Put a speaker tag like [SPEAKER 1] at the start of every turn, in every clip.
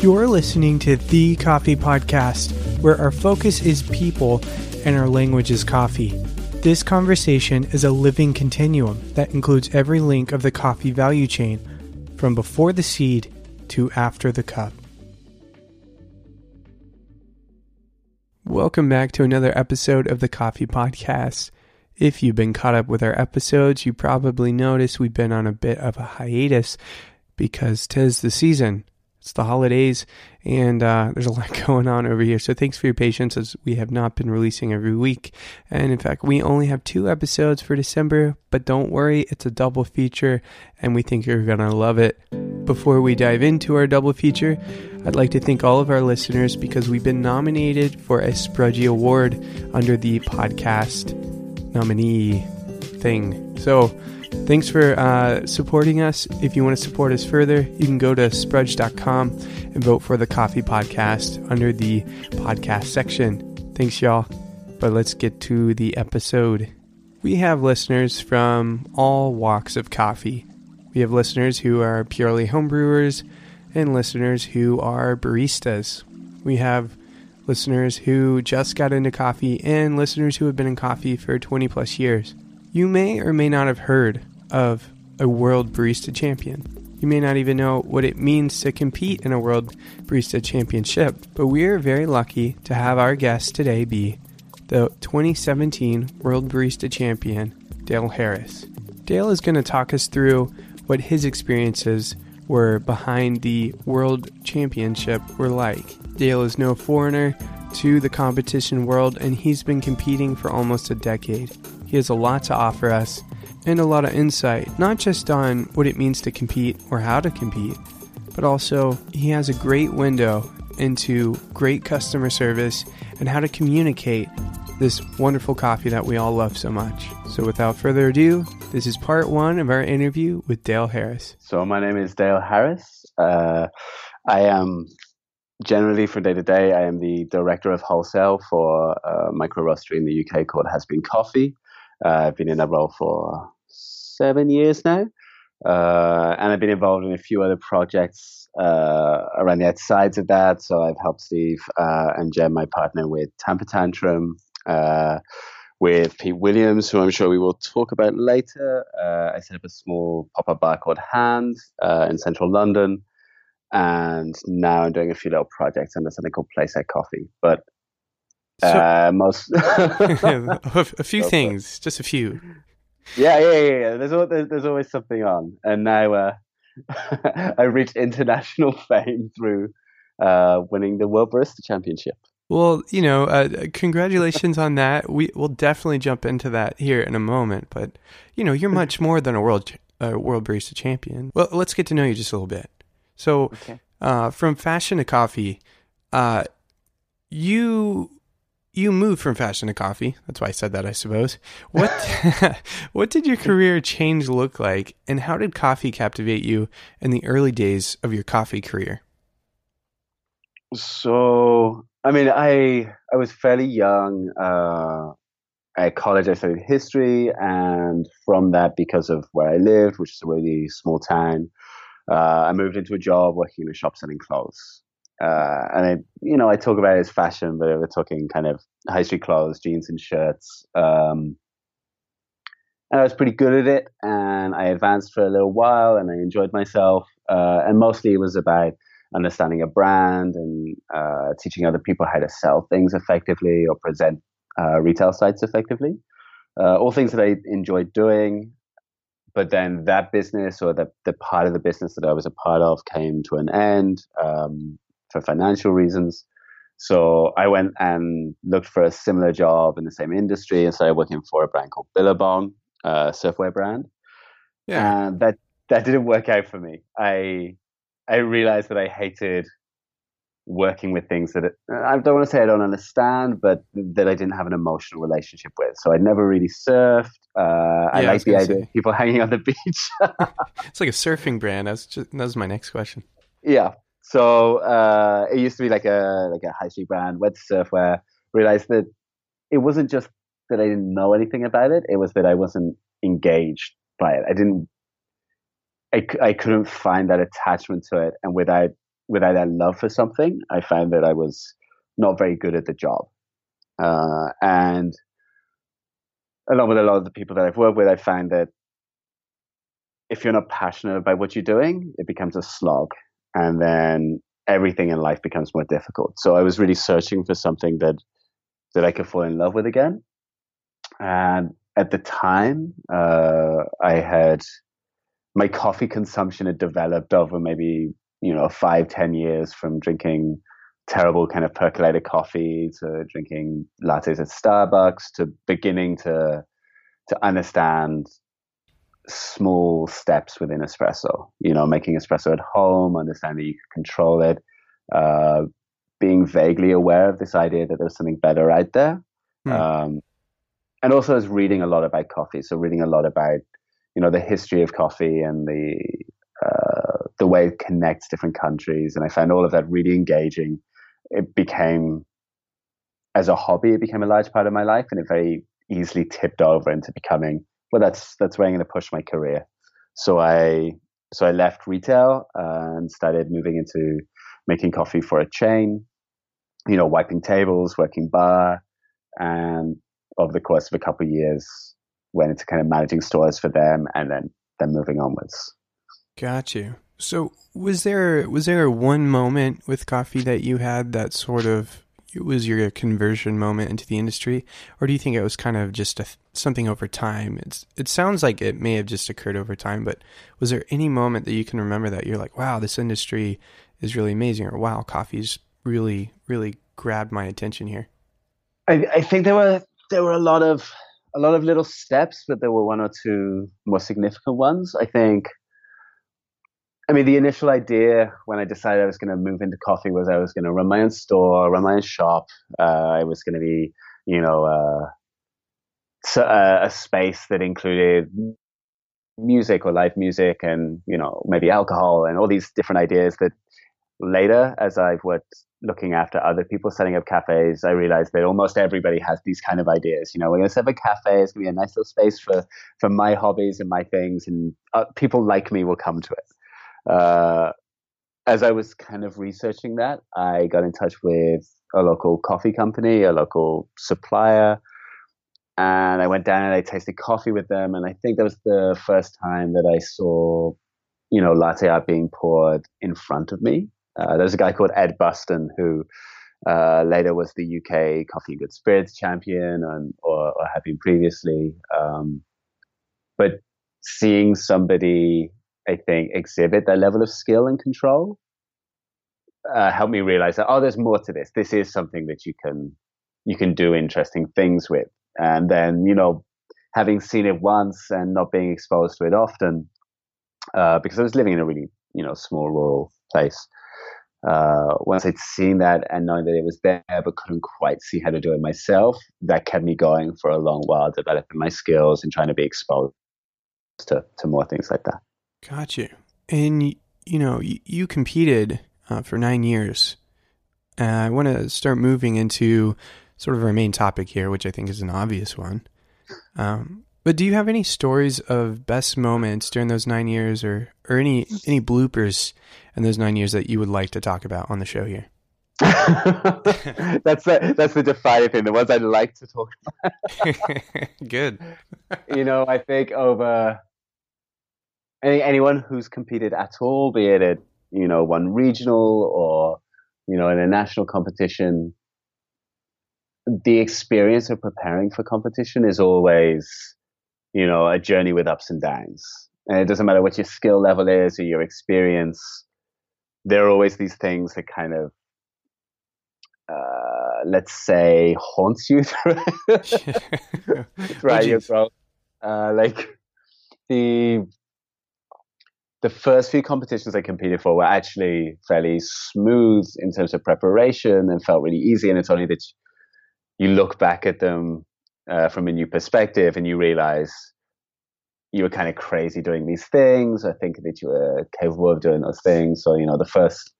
[SPEAKER 1] You're listening to The Coffee Podcast, where our focus is people and our language is coffee. This conversation is a living continuum that includes every link of the coffee value chain, from before the seed to after the cup. Welcome back to another episode of the Coffee Podcast. If you've been caught up with our episodes, you probably noticed we've been on a bit of a hiatus because tis the season it's the holidays, and uh, there's a lot going on over here. So thanks for your patience as we have not been releasing every week. And in fact, we only have two episodes for December, but don't worry, it's a double feature, and we think you're going to love it. Before we dive into our double feature, I'd like to thank all of our listeners because we've been nominated for a Sprudgie Award under the podcast nominee thing. So, Thanks for uh, supporting us. If you want to support us further, you can go to sprudge.com and vote for the Coffee Podcast under the podcast section. Thanks, y'all. But let's get to the episode. We have listeners from all walks of coffee. We have listeners who are purely homebrewers and listeners who are baristas. We have listeners who just got into coffee and listeners who have been in coffee for 20 plus years. You may or may not have heard of a World Barista Champion. You may not even know what it means to compete in a World Barista Championship, but we are very lucky to have our guest today be the 2017 World Barista Champion, Dale Harris. Dale is going to talk us through what his experiences were behind the World Championship were like. Dale is no foreigner to the competition world, and he's been competing for almost a decade. He has a lot to offer us and a lot of insight, not just on what it means to compete or how to compete, but also he has a great window into great customer service and how to communicate this wonderful coffee that we all love so much. So, without further ado, this is part one of our interview with Dale Harris.
[SPEAKER 2] So, my name is Dale Harris. Uh, I am generally for day to day, I am the director of wholesale for a micro roastery in the UK called Has Bean Coffee. Uh, I've been in that role for seven years now. Uh, and I've been involved in a few other projects uh, around the outsides of that. So I've helped Steve uh, and Jen, my partner, with Tamper Tantrum, uh, with Pete Williams, who I'm sure we will talk about later. Uh, I set up a small pop up bar called Hand uh, in central London. And now I'm doing a few little projects under something called Playset Coffee. But so, most
[SPEAKER 1] a few things, just a few.
[SPEAKER 2] Yeah, yeah, yeah. yeah. There's, there's, there's always something on, and now uh, I reached international fame through uh, winning the World Barista Championship.
[SPEAKER 1] Well, you know, uh, congratulations on that. We will definitely jump into that here in a moment. But you know, you're much more than a world uh, world barista champion. Well, let's get to know you just a little bit. So, okay. uh, from fashion to coffee, uh, you you moved from fashion to coffee. That's why I said that, I suppose. What what did your career change look like, and how did coffee captivate you in the early days of your coffee career?
[SPEAKER 2] So, I mean, I I was fairly young. Uh, at college, I studied history, and from that, because of where I lived, which is a really small town, uh, I moved into a job working in a shop selling clothes uh, and I, you know, I talk about it as fashion, but we're talking kind of high street clothes, jeans and shirts. Um, and I was pretty good at it, and I advanced for a little while, and I enjoyed myself. Uh, and mostly it was about understanding a brand and uh, teaching other people how to sell things effectively or present uh, retail sites effectively. Uh, all things that I enjoyed doing. But then that business or the, the part of the business that I was a part of came to an end. Um, for financial reasons. So I went and looked for a similar job in the same industry and started working for a brand called Billabong, a surfwear brand. Yeah. And that that didn't work out for me. I I realized that I hated working with things that I don't want to say I don't understand, but that I didn't have an emotional relationship with. So I never really surfed. Uh, yeah, I like the idea say. of people hanging on the beach.
[SPEAKER 1] it's like a surfing brand. That's just that was my next question.
[SPEAKER 2] Yeah, so uh, it used to be like a like a high street brand, went to surfwear, realized that it wasn't just that I didn't know anything about it. It was that I wasn't engaged by it. I didn't. I, I couldn't find that attachment to it, and without without that love for something, I found that I was not very good at the job. Uh, and along with a lot of the people that I've worked with, I found that if you're not passionate about what you're doing, it becomes a slog, and then everything in life becomes more difficult. So I was really searching for something that that I could fall in love with again. And at the time, uh, I had my coffee consumption had developed over maybe you know five ten years from drinking terrible kind of percolated coffee to drinking lattes at Starbucks to beginning to to understand small steps within espresso. You know, making espresso at home, understanding you can control it, uh, being vaguely aware of this idea that there's something better out there, hmm. um, and also was reading a lot about coffee. So reading a lot about you know the history of coffee and the uh, the way it connects different countries, and I found all of that really engaging. It became as a hobby, it became a large part of my life, and it very easily tipped over into becoming well. That's that's where I'm going to push my career. So I so I left retail and started moving into making coffee for a chain, you know, wiping tables, working bar, and over the course of a couple of years, went into kind of managing stores for them, and then then moving onwards.
[SPEAKER 1] Got you. So was there was there one moment with coffee that you had that sort of it was your conversion moment into the industry, or do you think it was kind of just a, something over time? It's it sounds like it may have just occurred over time, but was there any moment that you can remember that you're like, wow, this industry is really amazing, or wow, coffee's really really grabbed my attention here?
[SPEAKER 2] I, I think there were there were a lot of a lot of little steps, but there were one or two more significant ones. I think. I mean, the initial idea when I decided I was going to move into coffee was I was going to run my own store, run my own shop. Uh, I was going to be, you know, uh, uh, a space that included music or live music and, you know, maybe alcohol and all these different ideas that later, as I've worked looking after other people setting up cafes, I realized that almost everybody has these kind of ideas. You know, we're going to set up a cafe. It's going to be a nice little space for for my hobbies and my things, and uh, people like me will come to it. Uh, as I was kind of researching that, I got in touch with a local coffee company, a local supplier, and I went down and I tasted coffee with them. And I think that was the first time that I saw, you know, latte art being poured in front of me. Uh, there's a guy called Ed Buston who uh, later was the UK Coffee in Good Spirits champion, and, or, or had been previously. Um, but seeing somebody, I think, exhibit that level of skill and control uh, helped me realize that oh, there's more to this. This is something that you can you can do interesting things with. And then you know, having seen it once and not being exposed to it often, uh, because I was living in a really you know small rural place uh, once I'd seen that and knowing that it was there, but couldn't quite see how to do it myself, that kept me going for a long while, developing my skills and trying to be exposed to, to more things like that.
[SPEAKER 1] Got you. And, you know, you, you competed uh, for nine years. Uh, I want to start moving into sort of our main topic here, which I think is an obvious one. Um, but do you have any stories of best moments during those nine years, or or any any bloopers in those nine years that you would like to talk about on the show here?
[SPEAKER 2] that's the that's the defiant thing. The ones I'd like to talk
[SPEAKER 1] about. Good.
[SPEAKER 2] you know, I think over uh, any, anyone who's competed at all, be it at you know one regional or you know in a national competition, the experience of preparing for competition is always you know, a journey with ups and downs. And it doesn't matter what your skill level is or your experience. There are always these things that kind of, uh, let's say, haunts you throughout your growth. Uh, like the the first few competitions I competed for were actually fairly smooth in terms of preparation and felt really easy. And it's only that you look back at them uh, from a new perspective and you realize you were kind of crazy doing these things. I think that you were capable of doing those things. So, you know, the first,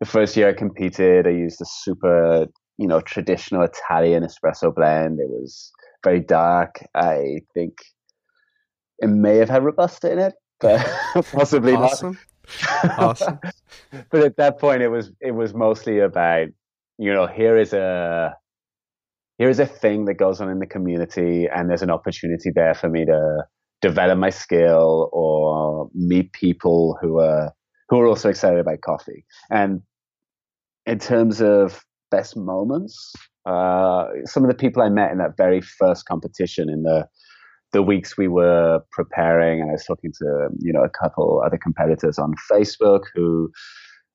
[SPEAKER 2] the first year I competed, I used a super, you know traditional Italian espresso blend. It was very dark. I think it may have had robusta in it, but possibly
[SPEAKER 1] awesome.
[SPEAKER 2] not.
[SPEAKER 1] Awesome.
[SPEAKER 2] but at that point, it was it was mostly about you know here is a here is a thing that goes on in the community, and there's an opportunity there for me to develop my skill or meet people who are who are also excited about coffee. And in terms of best moments, uh, some of the people I met in that very first competition in the the weeks we were preparing, and I was talking to you know a couple other competitors on Facebook who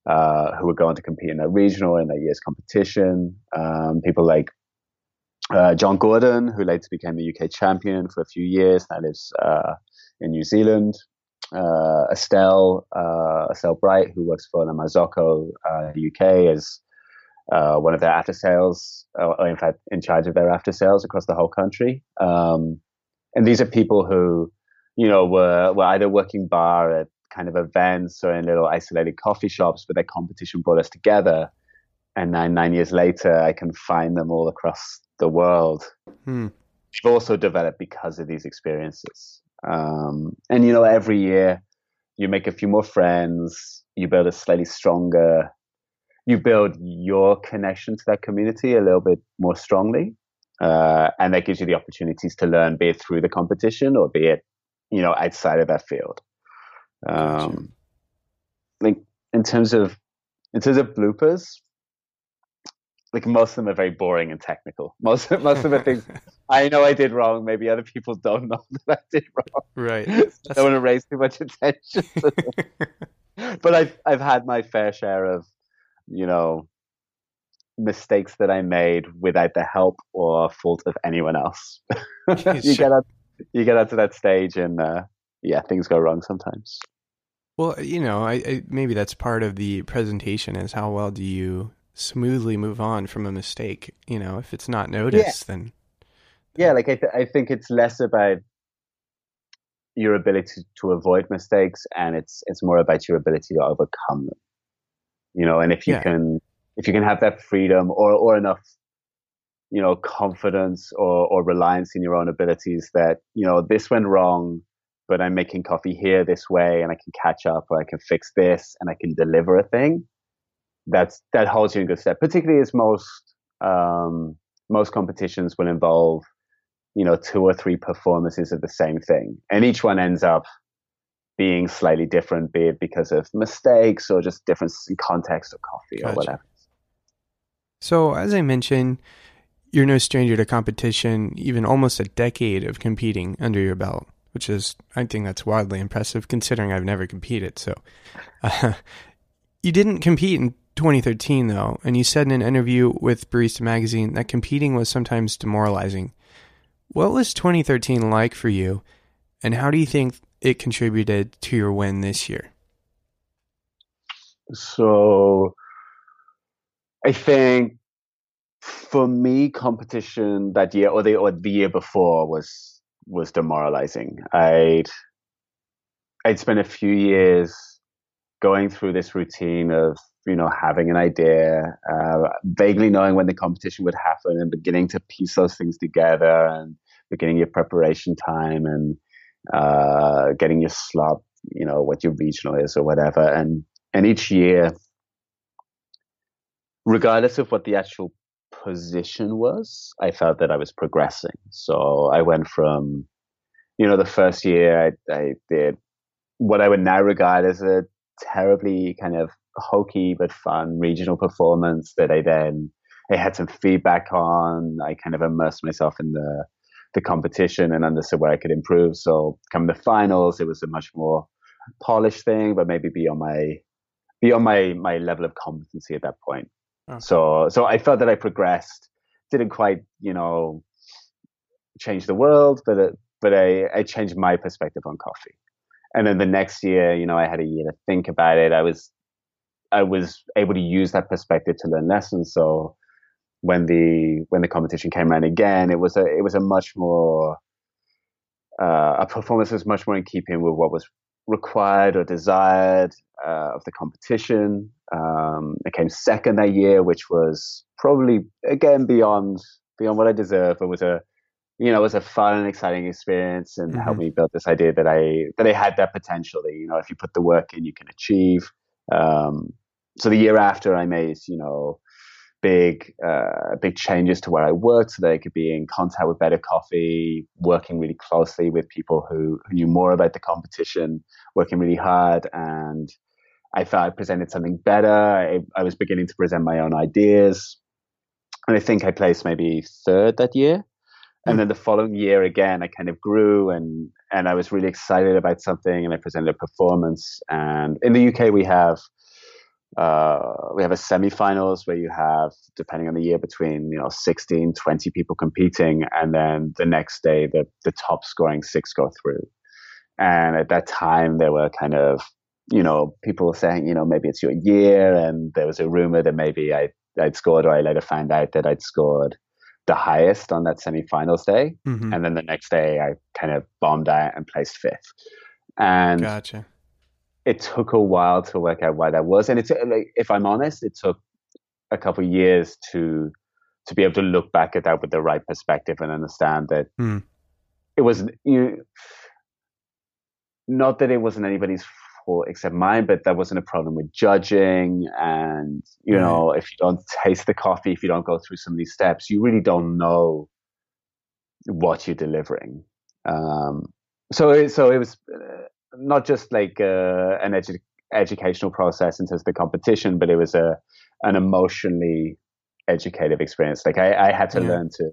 [SPEAKER 2] uh, who were going to compete in a regional in that year's competition. Um, people like uh, John Gordon, who later became the UK champion for a few years, now lives uh, in New Zealand. Uh, Estelle uh, Estelle Bright, who works for La Marzocco UK, is uh, one of their after sales, or in fact, in charge of their after sales across the whole country. Um, and these are people who, you know, were were either working bar at kind of events or in little isolated coffee shops, but their competition brought us together. And nine nine years later, I can find them all across the world. Hmm. We've also developed because of these experiences. Um, and you know, every year you make a few more friends, you build a slightly stronger you build your connection to that community a little bit more strongly. Uh, and that gives you the opportunities to learn, be it through the competition or be it, you know, outside of that field. Um, like in terms of in terms of bloopers, like most of them are very boring and technical. Most most of the things I know I did wrong. Maybe other people don't know that I did wrong.
[SPEAKER 1] Right.
[SPEAKER 2] So I don't want to raise too much attention. but I've I've had my fair share of you know, mistakes that I made without the help or fault of anyone else. you get up, you get up to that stage, and uh, yeah, things go wrong sometimes.
[SPEAKER 1] Well, you know, I, I, maybe that's part of the presentation is how well do you smoothly move on from a mistake. You know, if it's not noticed, yeah. then,
[SPEAKER 2] yeah, like I, th- I think it's less about your ability to, to avoid mistakes, and it's it's more about your ability to overcome them you know, and if you yeah. can, if you can have that freedom or, or enough, you know, confidence or, or reliance in your own abilities that, you know, this went wrong, but I'm making coffee here this way and I can catch up or I can fix this and I can deliver a thing. That's, that holds you in good stead, particularly as most, um, most competitions will involve, you know, two or three performances of the same thing. And each one ends up being slightly different, be it because of mistakes or just difference in context or coffee gotcha. or whatever.
[SPEAKER 1] So, as I mentioned, you're no stranger to competition, even almost a decade of competing under your belt, which is, I think that's wildly impressive considering I've never competed. So, uh, you didn't compete in 2013, though, and you said in an interview with Barista Magazine that competing was sometimes demoralizing. What was 2013 like for you, and how do you think it contributed to your win this year?
[SPEAKER 2] So I think for me, competition that year or the or the year before was was demoralizing. I'd I'd spent a few years going through this routine of you know having an idea, uh, vaguely knowing when the competition would happen, and beginning to piece those things together, and beginning your preparation time, and uh, getting your slot, you know, what your regional is or whatever. And, and each year, regardless of what the actual position was, I felt that I was progressing. So I went from, you know, the first year I, I did what I would now regard as a terribly kind of hokey but fun regional performance that I then I had some feedback on. I kind of immersed myself in the the competition and understood where I could improve. So come the finals, it was a much more polished thing, but maybe beyond my beyond my my level of competency at that point. Okay. So so I felt that I progressed. Didn't quite, you know, change the world, but it, but I, I changed my perspective on coffee. And then the next year, you know, I had a year to think about it. I was I was able to use that perspective to learn lessons. So when the when the competition came around again, it was a it was a much more uh, a performance was much more in keeping with what was required or desired uh, of the competition. Um, I came second that year, which was probably again beyond beyond what I deserve. It was a you know, it was a fun and exciting experience and mm-hmm. helped me build this idea that I that I had that potential that, you know, if you put the work in you can achieve. Um, so the year after I made, you know, big uh, big changes to where I worked so that I could be in contact with better coffee, working really closely with people who, knew more about the competition, working really hard and I felt I presented something better. I, I was beginning to present my own ideas. And I think I placed maybe third that year. And hmm. then the following year again, I kind of grew and and I was really excited about something and I presented a performance. And in the UK, we have uh, we have a semi-finals where you have, depending on the year, between you know 16, 20 people competing, and then the next day the the top scoring six go through. And at that time, there were kind of you know people saying you know maybe it's your year, and there was a rumor that maybe I I'd scored, or I later found out that I'd scored the highest on that semifinals day, mm-hmm. and then the next day I kind of bombed out and placed fifth. And
[SPEAKER 1] gotcha
[SPEAKER 2] it took a while to work out why that was, and it's like if I'm honest, it took a couple years to to be able to look back at that with the right perspective and understand that mm. it was you. Not that it wasn't anybody's except mine, but there wasn't a problem with judging. And you know, if you don't taste the coffee, if you don't go through some of these steps, you really don't know what you're delivering. Um, so, it, so it was. Uh, not just like uh, an edu- educational process in terms of the competition, but it was a an emotionally educative experience. Like I, I had to yeah. learn to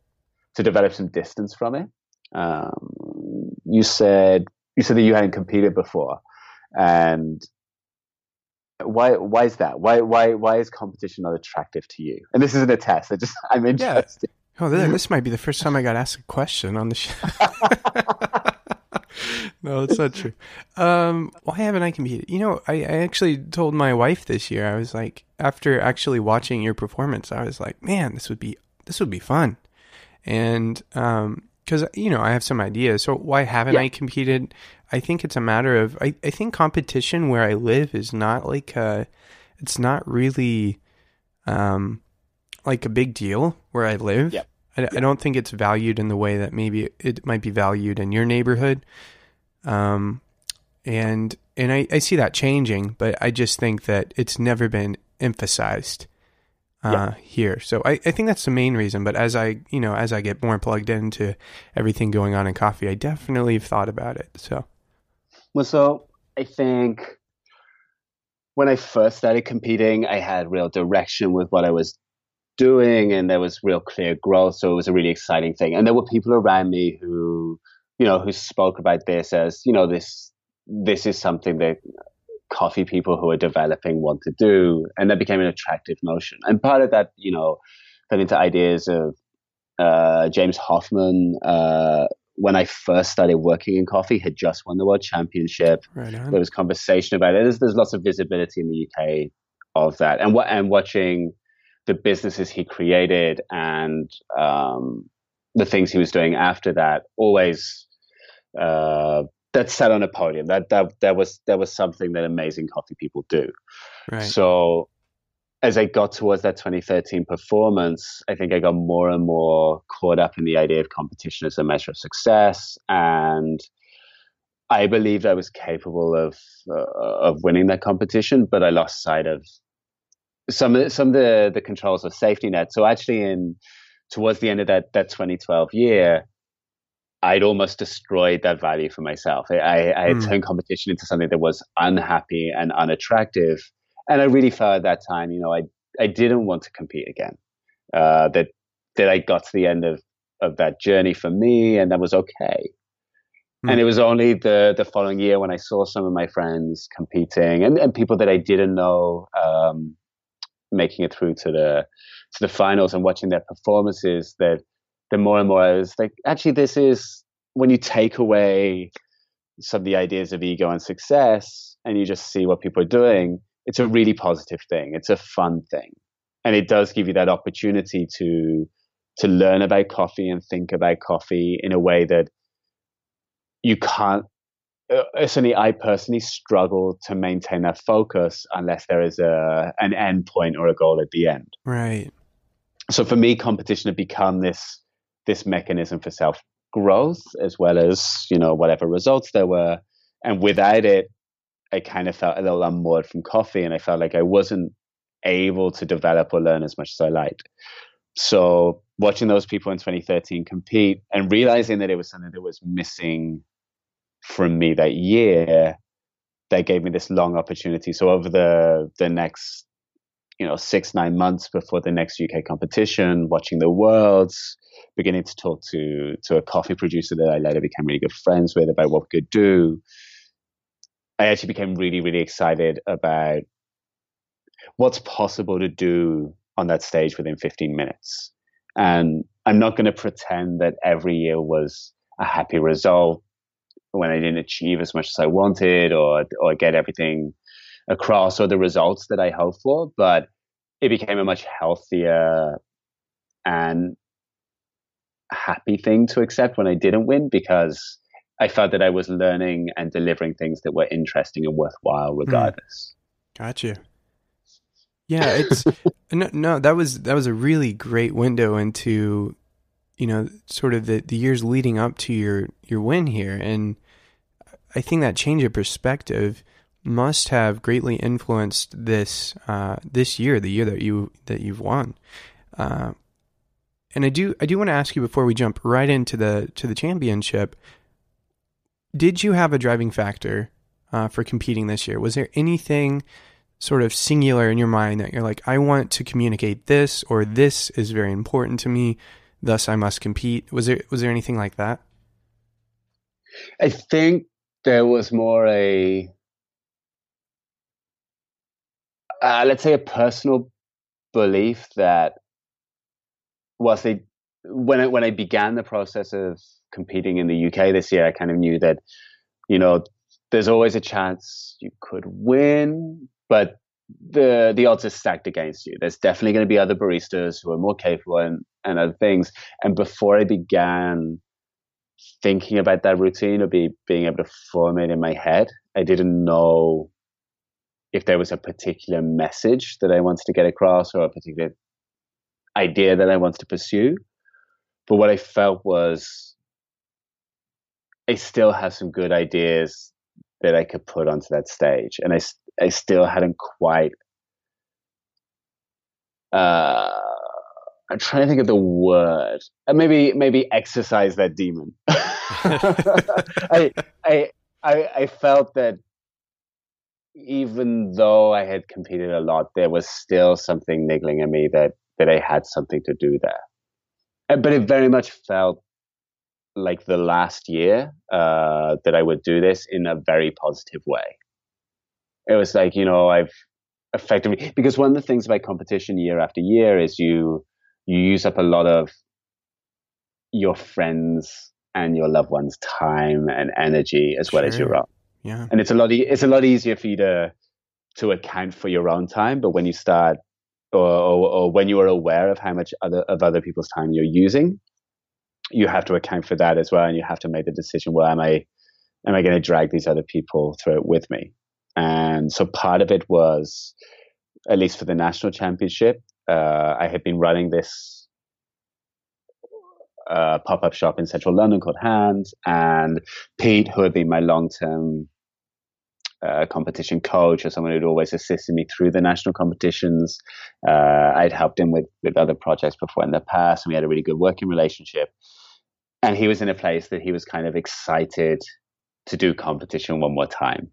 [SPEAKER 2] to develop some distance from it. Um, you said you said that you hadn't competed before, and why why is that? Why why why is competition not attractive to you? And this isn't a test. I just I'm interested. Yeah.
[SPEAKER 1] Oh, this might be the first time I got asked a question on the show. no, it's not true. Um, why haven't I competed? You know, I, I actually told my wife this year. I was like, after actually watching your performance, I was like, man, this would be this would be fun, and um, because you know I have some ideas. So why haven't yeah. I competed? I think it's a matter of I, I think competition where I live is not like a, it's not really, um, like a big deal where I live.
[SPEAKER 2] Yeah.
[SPEAKER 1] I, I, don't think it's valued in the way that maybe it might be valued in your neighborhood. Um, and and I, I see that changing, but I just think that it's never been emphasized uh, yeah. here. So I, I think that's the main reason. But as I you know as I get more plugged into everything going on in coffee, I definitely have thought about it. So
[SPEAKER 2] well, so I think when I first started competing, I had real direction with what I was doing and there was real clear growth. So it was a really exciting thing. And there were people around me who, you know, who spoke about this as, you know, this this is something that coffee people who are developing want to do. And that became an attractive notion. And part of that, you know, fed into ideas of uh, James Hoffmann. uh, when I first started working in coffee, had just won the world championship. Right there was conversation about it. There's, there's lots of visibility in the UK of that, and what and watching the businesses he created and um, the things he was doing after that always uh, that sat on a podium. That that that was that was something that amazing coffee people do. Right. So as I got towards that 2013 performance, I think I got more and more caught up in the idea of competition as a measure of success, and I believed I was capable of uh, of winning that competition, but I lost sight of some some of the the controls of safety net. So actually, in towards the end of that that 2012 year, I'd almost destroyed that value for myself. I, I, had mm. turned competition into something that was unhappy and unattractive, and I really felt at that time, you know, I I didn't want to compete again. Uh, that that I got to the end of of that journey for me, and that was okay. Mm. And it was only the the following year when I saw some of my friends competing and, and people that I didn't know. Um, making it through to the to the finals and watching their performances that the more and more I was like, actually, this is when you take away some of the ideas of ego and success and you just see what people are doing, it's a really positive thing. It's a fun thing. And it does give you that opportunity to to learn about coffee and think about coffee in a way that you can't uh, certainly I personally struggle to maintain that focus unless there is a an end point or a goal at the end.
[SPEAKER 1] Right.
[SPEAKER 2] So for me, competition had become this this mechanism for self growth as well as you know whatever results there were, and without it, I kind of felt a little unmoored from coffee, and I felt like I wasn't able to develop or learn as much as I liked. So watching those people in 2013 compete and realizing that it was something that was missing from me that year that gave me this long opportunity so over the the next you know six nine months before the next uk competition watching the worlds beginning to talk to to a coffee producer that i later became really good friends with about what we could do. I actually became really really excited about what's possible to do on that stage within 15 minutes. And i'm not going to pretend that every year was a happy result when I didn't achieve as much as I wanted or or get everything across or the results that I hoped for, but it became a much healthier and happy thing to accept when I didn't win because I felt that I was learning and delivering things that were interesting and worthwhile hmm. regardless.
[SPEAKER 1] Mm. Gotcha. Yeah, it's no, no, that was that was a really great window into you know sort of the, the years leading up to your your win here and I think that change of perspective must have greatly influenced this uh, this year, the year that you that you've won. Uh, and I do I do want to ask you before we jump right into the to the championship. Did you have a driving factor uh, for competing this year? Was there anything sort of singular in your mind that you're like, I want to communicate this, or this is very important to me, thus I must compete? Was there was there anything like that?
[SPEAKER 2] I think there was more a uh, let's say a personal belief that was the when I when I began the process of competing in the UK this year, I kind of knew that you know there's always a chance you could win, but the the odds are stacked against you. There's definitely going to be other baristas who are more capable and, and other things. And before I began thinking about that routine or be being able to form it in my head. I didn't know if there was a particular message that I wanted to get across or a particular idea that I wanted to pursue. But what I felt was I still have some good ideas that I could put onto that stage. And I, I still hadn't quite uh, I'm trying to think of the word. Uh, maybe maybe exercise that demon. I, I I I felt that even though I had competed a lot, there was still something niggling at me that that I had something to do there. But it very much felt like the last year uh, that I would do this in a very positive way. It was like you know I've effectively because one of the things about competition year after year is you you use up a lot of your friends and your loved ones' time and energy as well as your own.
[SPEAKER 1] Yeah.
[SPEAKER 2] And it's a lot e- it's a lot easier for you to to account for your own time, but when you start or, or, or when you are aware of how much other of other people's time you're using, you have to account for that as well, and you have to make the decision: well, am I am I going to drag these other people through it with me? And so part of it was, at least for the national championship, uh, I had been running this uh, pop up shop in central London called Hands, and Pete, who had been my long term uh, competition coach or someone who'd always assisted me through the national competitions. Uh, I'd helped him with, with other projects before in the past, and we had a really good working relationship. And he was in a place that he was kind of excited to do competition one more time.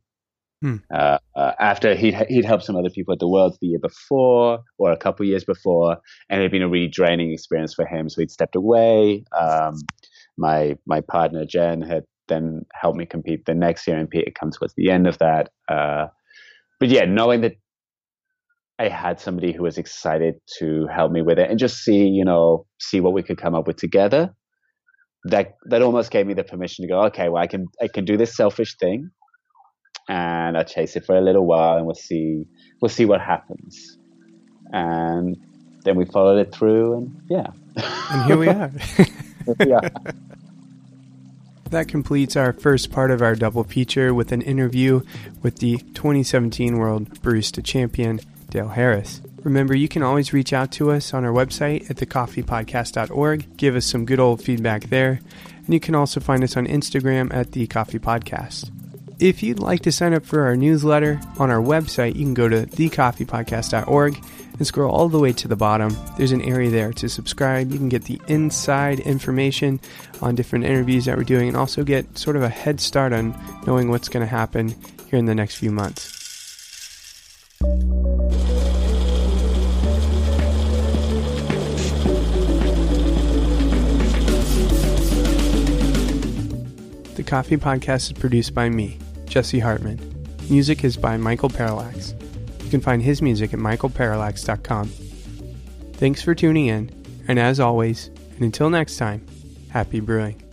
[SPEAKER 2] Hmm. Uh, uh, after he'd he'd helped some other people at the Worlds the year before or a couple years before, and it had been a really draining experience for him. So he'd stepped away. Um, my my partner Jen had then helped me compete the next year, and Peter come towards the end of that. Uh, but yeah, knowing that I had somebody who was excited to help me with it and just see you know see what we could come up with together. That that almost gave me the permission to go. Okay, well I can I can do this selfish thing and I'll chase it for a little while, and we'll see we'll see what happens. And then we followed it through, and yeah.
[SPEAKER 1] And here we are.
[SPEAKER 2] yeah.
[SPEAKER 1] That completes our first part of our double feature with an interview with the 2017 World Barista Champion, Dale Harris. Remember, you can always reach out to us on our website at thecoffeepodcast.org. Give us some good old feedback there. And you can also find us on Instagram at The Coffee Podcast. If you'd like to sign up for our newsletter on our website, you can go to thecoffeepodcast.org and scroll all the way to the bottom. There's an area there to subscribe. You can get the inside information on different interviews that we're doing and also get sort of a head start on knowing what's going to happen here in the next few months. The Coffee Podcast is produced by me, Jesse Hartman. Music is by Michael Parallax. You can find his music at michaelparallax.com. Thanks for tuning in, and as always, and until next time, happy brewing.